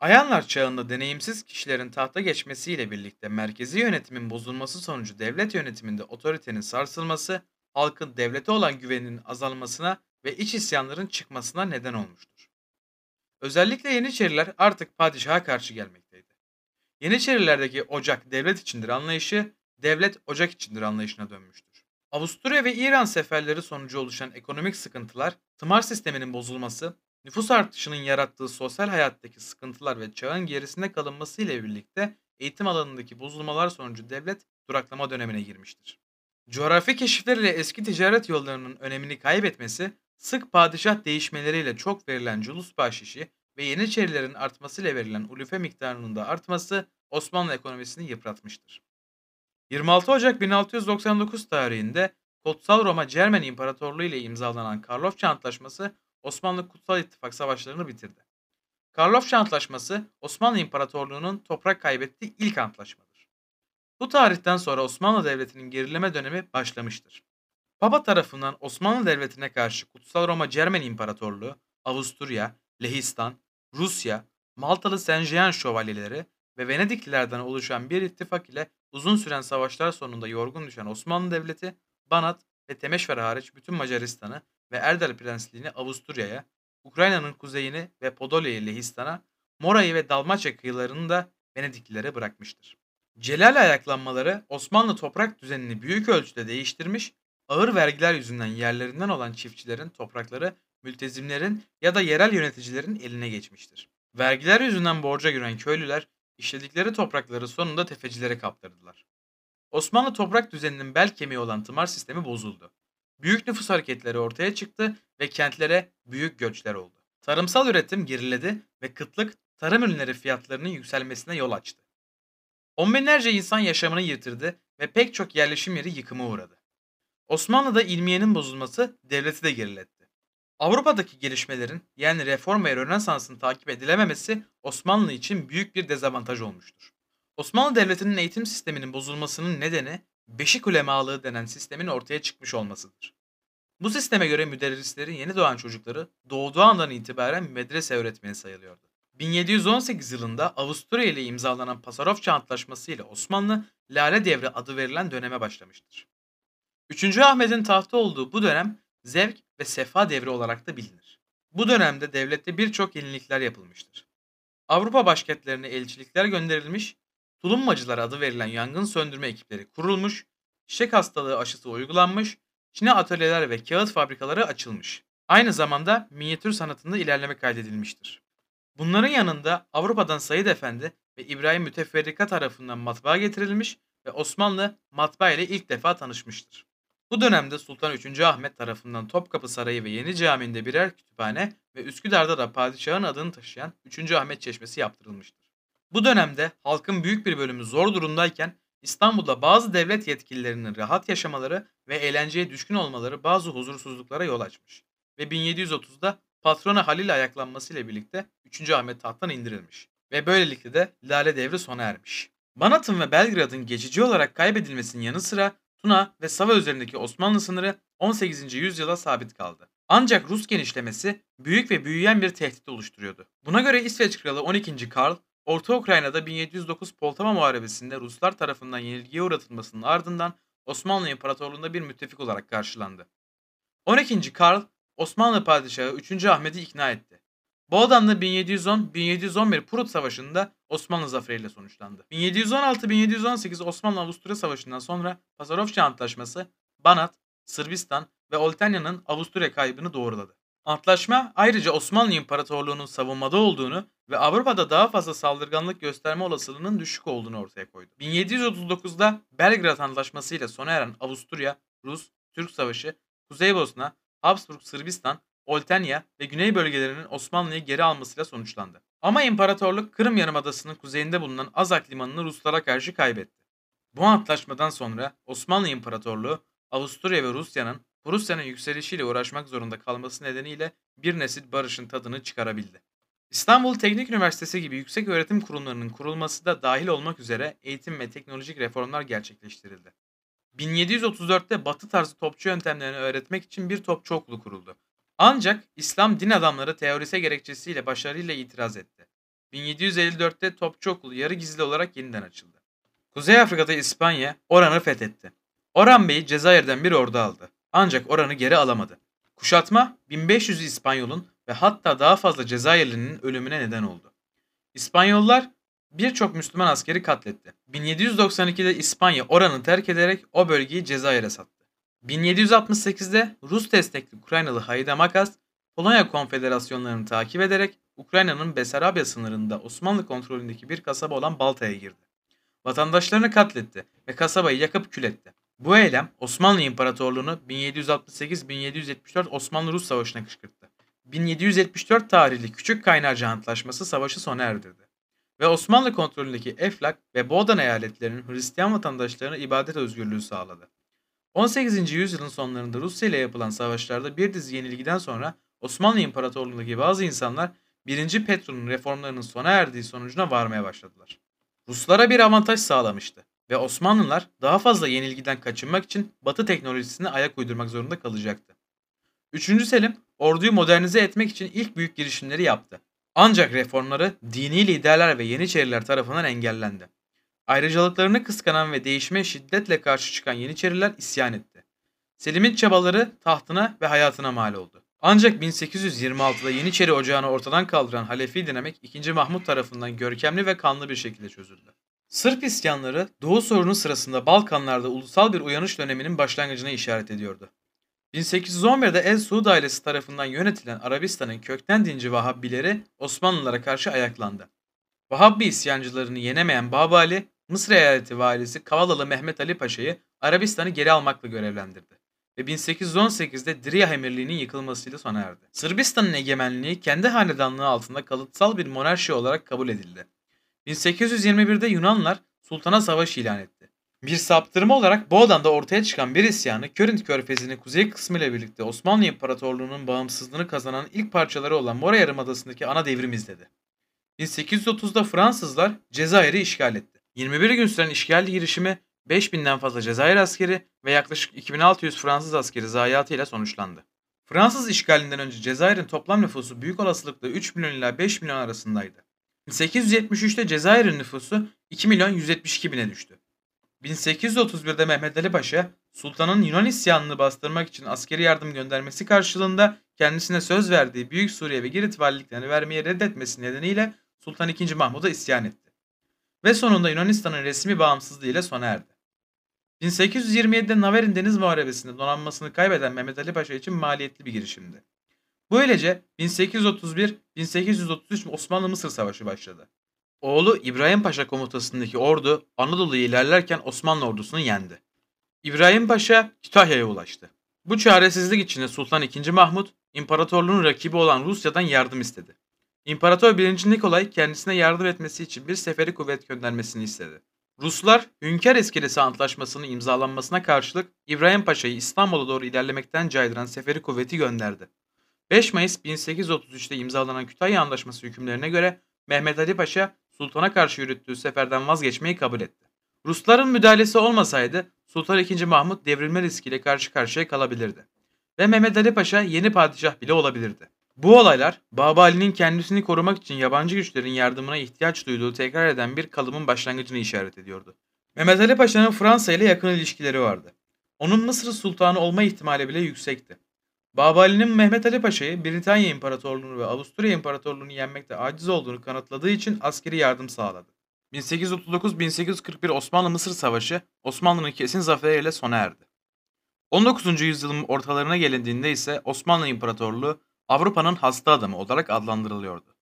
Ayanlar çağında deneyimsiz kişilerin tahta geçmesiyle birlikte merkezi yönetimin bozulması sonucu devlet yönetiminde otoritenin sarsılması, halkın devlete olan güveninin azalmasına ve iç isyanların çıkmasına neden olmuştur. Özellikle Yeniçeriler artık padişaha karşı gelmekteydi. Yeniçerilerdeki ocak devlet içindir anlayışı, devlet ocak içindir anlayışına dönmüştür. Avusturya ve İran seferleri sonucu oluşan ekonomik sıkıntılar, tımar sisteminin bozulması, nüfus artışının yarattığı sosyal hayattaki sıkıntılar ve çağın gerisinde kalınması ile birlikte eğitim alanındaki bozulmalar sonucu devlet duraklama dönemine girmiştir. Coğrafi keşifler ile eski ticaret yollarının önemini kaybetmesi, sık padişah değişmeleriyle çok verilen culus bahşişi ve Yeniçerilerin artmasıyla verilen ulufe miktarının da artması Osmanlı ekonomisini yıpratmıştır. 26 Ocak 1699 tarihinde Kutsal Roma Cermen İmparatorluğu ile imzalanan Karlofça Antlaşması Osmanlı Kutsal İttifak savaşlarını bitirdi. Karlofça Antlaşması Osmanlı İmparatorluğu'nun toprak kaybettiği ilk antlaşmadır. Bu tarihten sonra Osmanlı Devleti'nin gerileme dönemi başlamıştır. Papa tarafından Osmanlı Devleti'ne karşı Kutsal Roma Cermen İmparatorluğu, Avusturya, Lehistan, Rusya, Maltalı Senjean şövalyeleri ve Venediklilerden oluşan bir ittifak ile uzun süren savaşlar sonunda yorgun düşen Osmanlı Devleti, Banat ve Temeşver hariç bütün Macaristan'ı ve Erdel Prensliğini Avusturya'ya, Ukrayna'nın kuzeyini ve Podolya'yı Lehistan'a, Mora'yı ve Dalmaçya kıyılarını da Venediklilere bırakmıştır. Celal ayaklanmaları Osmanlı toprak düzenini büyük ölçüde değiştirmiş, ağır vergiler yüzünden yerlerinden olan çiftçilerin toprakları mültezimlerin ya da yerel yöneticilerin eline geçmiştir. Vergiler yüzünden borca giren köylüler işledikleri toprakları sonunda tefecilere kaptırdılar. Osmanlı toprak düzeninin bel kemiği olan tımar sistemi bozuldu. Büyük nüfus hareketleri ortaya çıktı ve kentlere büyük göçler oldu. Tarımsal üretim geriledi ve kıtlık tarım ürünleri fiyatlarının yükselmesine yol açtı. On binlerce insan yaşamını yitirdi ve pek çok yerleşim yeri yıkıma uğradı. Osmanlı'da ilmiyenin bozulması devleti de geriletti. Avrupa'daki gelişmelerin yani reform ve Rönesans'ın takip edilememesi Osmanlı için büyük bir dezavantaj olmuştur. Osmanlı Devleti'nin eğitim sisteminin bozulmasının nedeni beşik ulemalığı denen sistemin ortaya çıkmış olmasıdır. Bu sisteme göre müderrislerin yeni doğan çocukları doğduğu andan itibaren medrese öğretmeni sayılıyordu. 1718 yılında Avusturya ile imzalanan Pasarofça Antlaşması ile Osmanlı Lale Devri adı verilen döneme başlamıştır. 3. Ahmet'in tahta olduğu bu dönem zevk ve sefa devri olarak da bilinir. Bu dönemde devlette birçok yenilikler yapılmıştır. Avrupa başkentlerine elçilikler gönderilmiş, tulummacılar adı verilen yangın söndürme ekipleri kurulmuş, çiçek hastalığı aşısı uygulanmış, Çin'e atölyeler ve kağıt fabrikaları açılmış. Aynı zamanda minyatür sanatında ilerleme kaydedilmiştir. Bunların yanında Avrupa'dan Said Efendi ve İbrahim Müteferrika tarafından matbaa getirilmiş ve Osmanlı matbaa ile ilk defa tanışmıştır. Bu dönemde Sultan 3. Ahmet tarafından Topkapı Sarayı ve Yeni Camii'nde birer kütüphane ve Üsküdar'da da padişahın adını taşıyan 3. Ahmet Çeşmesi yaptırılmıştır. Bu dönemde halkın büyük bir bölümü zor durumdayken İstanbul'da bazı devlet yetkililerinin rahat yaşamaları ve eğlenceye düşkün olmaları bazı huzursuzluklara yol açmış ve 1730'da patrona Halil ayaklanmasıyla birlikte 3. Ahmet tahttan indirilmiş ve böylelikle de Lale devri sona ermiş. Banat'ın ve Belgrad'ın geçici olarak kaybedilmesinin yanı sıra Tuna ve Sava üzerindeki Osmanlı sınırı 18. yüzyıla sabit kaldı. Ancak Rus genişlemesi büyük ve büyüyen bir tehdit oluşturuyordu. Buna göre İsveç Kralı 12. Karl, Orta Ukrayna'da 1709 Poltava Muharebesi'nde Ruslar tarafından yenilgiye uğratılmasının ardından Osmanlı İmparatorluğu'nda bir müttefik olarak karşılandı. 12. Karl, Osmanlı Padişahı 3. Ahmet'i ikna etti. Bu adamla 1710-1711 Prut Savaşı'nda Osmanlı zaferiyle sonuçlandı. 1716-1718 Osmanlı-Avusturya Savaşı'ndan sonra Pasarofça Antlaşması, Banat, Sırbistan ve Oltanya'nın Avusturya kaybını doğruladı. Antlaşma ayrıca Osmanlı İmparatorluğu'nun savunmada olduğunu ve Avrupa'da daha fazla saldırganlık gösterme olasılığının düşük olduğunu ortaya koydu. 1739'da Belgrad Antlaşması ile sona eren Avusturya, Rus, Türk Savaşı, Kuzey Bosna, Habsburg Sırbistan Oltenya ve güney bölgelerinin Osmanlı'yı geri almasıyla sonuçlandı. Ama imparatorluk Kırım Yarımadası'nın kuzeyinde bulunan Azak limanını Ruslara karşı kaybetti. Bu antlaşmadan sonra Osmanlı İmparatorluğu Avusturya ve Rusya'nın Prusya'nın yükselişiyle uğraşmak zorunda kalması nedeniyle bir nesil barışın tadını çıkarabildi. İstanbul Teknik Üniversitesi gibi yüksek öğretim kurumlarının kurulması da dahil olmak üzere eğitim ve teknolojik reformlar gerçekleştirildi. 1734'te batı tarzı topçu yöntemlerini öğretmek için bir topçu okulu kuruldu. Ancak İslam din adamları teorisi gerekçesiyle başarıyla itiraz etti. 1754'te Topçu Okulu yarı gizli olarak yeniden açıldı. Kuzey Afrika'da İspanya Oran'ı fethetti. Orhan Bey Cezayir'den bir ordu aldı. Ancak Oran'ı geri alamadı. Kuşatma 1500 İspanyol'un ve hatta daha fazla Cezayirli'nin ölümüne neden oldu. İspanyollar birçok Müslüman askeri katletti. 1792'de İspanya Oran'ı terk ederek o bölgeyi Cezayir'e sattı. 1768'de Rus destekli Ukraynalı Hayda Makas, Polonya konfederasyonlarını takip ederek Ukrayna'nın Besarabya sınırında Osmanlı kontrolündeki bir kasaba olan Balta'ya girdi. Vatandaşlarını katletti ve kasabayı yakıp kül etti. Bu eylem Osmanlı İmparatorluğu'nu 1768-1774 Osmanlı-Rus Savaşı'na kışkırttı. 1774 tarihli Küçük Kaynarca Antlaşması savaşı sona erdirdi. Ve Osmanlı kontrolündeki Eflak ve Boğdan eyaletlerinin Hristiyan vatandaşlarına ibadet özgürlüğü sağladı. 18. yüzyılın sonlarında Rusya ile yapılan savaşlarda bir dizi yenilgiden sonra Osmanlı İmparatorluğu'ndaki bazı insanlar 1. Petrus'un reformlarının sona erdiği sonucuna varmaya başladılar. Ruslara bir avantaj sağlamıştı ve Osmanlılar daha fazla yenilgiden kaçınmak için Batı teknolojisine ayak uydurmak zorunda kalacaktı. 3. Selim orduyu modernize etmek için ilk büyük girişimleri yaptı. Ancak reformları dini liderler ve Yeniçeriler tarafından engellendi. Ayrıcalıklarını kıskanan ve değişime şiddetle karşı çıkan Yeniçeriler isyan etti. Selim'in çabaları tahtına ve hayatına mal oldu. Ancak 1826'da Yeniçeri ocağını ortadan kaldıran Halefi dinamik 2. Mahmut tarafından görkemli ve kanlı bir şekilde çözüldü. Sırp isyanları Doğu sorunu sırasında Balkanlarda ulusal bir uyanış döneminin başlangıcına işaret ediyordu. 1811'de El Suud ailesi tarafından yönetilen Arabistan'ın kökten dinci Vahhabileri Osmanlılara karşı ayaklandı. Vahhabi isyancılarını yenemeyen Babali, Mısır eyaleti valisi Kavalalı Mehmet Ali Paşa'yı Arabistan'ı geri almakla görevlendirdi ve 1818'de Driyah Emirliği'nin yıkılmasıyla sona erdi. Sırbistan'ın egemenliği kendi hanedanlığı altında kalıtsal bir monarşi olarak kabul edildi. 1821'de Yunanlar sultana savaş ilan etti. Bir saptırma olarak Boğdan'da ortaya çıkan bir isyanı Körint Körfezi'nin kuzey kısmı ile birlikte Osmanlı İmparatorluğu'nun bağımsızlığını kazanan ilk parçaları olan Mora Yarımadası'ndaki ana devrim izledi. 1830'da Fransızlar Cezayir'i işgal etti. 21 gün süren işgal girişimi 5000'den fazla Cezayir askeri ve yaklaşık 2600 Fransız askeri zayiatıyla sonuçlandı. Fransız işgalinden önce Cezayir'in toplam nüfusu büyük olasılıkla 3 milyon ila 5 milyon arasındaydı. 1873'te Cezayir'in nüfusu 2 milyon 172 bine düştü. 1831'de Mehmet Ali Paşa, Sultan'ın Yunan isyanını bastırmak için askeri yardım göndermesi karşılığında kendisine söz verdiği Büyük Suriye ve Girit valiliklerini vermeyi reddetmesi nedeniyle Sultan II. Mahmud'a isyan etti. Ve sonunda Yunanistan'ın resmi bağımsızlığı ile sona erdi. 1827'de Naverin Deniz Muharebesi'nde donanmasını kaybeden Mehmet Ali Paşa için maliyetli bir girişimdi. Böylece 1831-1833 Osmanlı-Mısır Savaşı başladı. Oğlu İbrahim Paşa komutasındaki ordu Anadolu'ya ilerlerken Osmanlı ordusunu yendi. İbrahim Paşa Kütahya'ya ulaştı. Bu çaresizlik içinde Sultan II. Mahmut, imparatorluğun rakibi olan Rusya'dan yardım istedi. İmparator 1. Nikolay kendisine yardım etmesi için bir seferi kuvvet göndermesini istedi. Ruslar Hünkar İskelesi Antlaşması'nın imzalanmasına karşılık İbrahim Paşa'yı İstanbul'a doğru ilerlemekten caydıran seferi kuvveti gönderdi. 5 Mayıs 1833'te imzalanan Kütahya Anlaşması hükümlerine göre Mehmet Ali Paşa sultana karşı yürüttüğü seferden vazgeçmeyi kabul etti. Rusların müdahalesi olmasaydı Sultan II. Mahmut devrilme riskiyle karşı karşıya kalabilirdi. Ve Mehmet Ali Paşa yeni padişah bile olabilirdi. Bu olaylar Baba Ali'nin kendisini korumak için yabancı güçlerin yardımına ihtiyaç duyduğu tekrar eden bir kalıbın başlangıcını işaret ediyordu. Mehmet Ali Paşa'nın Fransa ile yakın ilişkileri vardı. Onun Mısır sultanı olma ihtimali bile yüksekti. Babali'nin Mehmet Ali Paşa'yı Britanya İmparatorluğunu ve Avusturya İmparatorluğunu yenmekte aciz olduğunu kanıtladığı için askeri yardım sağladı. 1839-1841 Osmanlı-Mısır Savaşı Osmanlı'nın kesin zaferiyle sona erdi. 19. yüzyılın ortalarına gelindiğinde ise Osmanlı İmparatorluğu Avrupa'nın hasta adamı olarak adlandırılıyordu.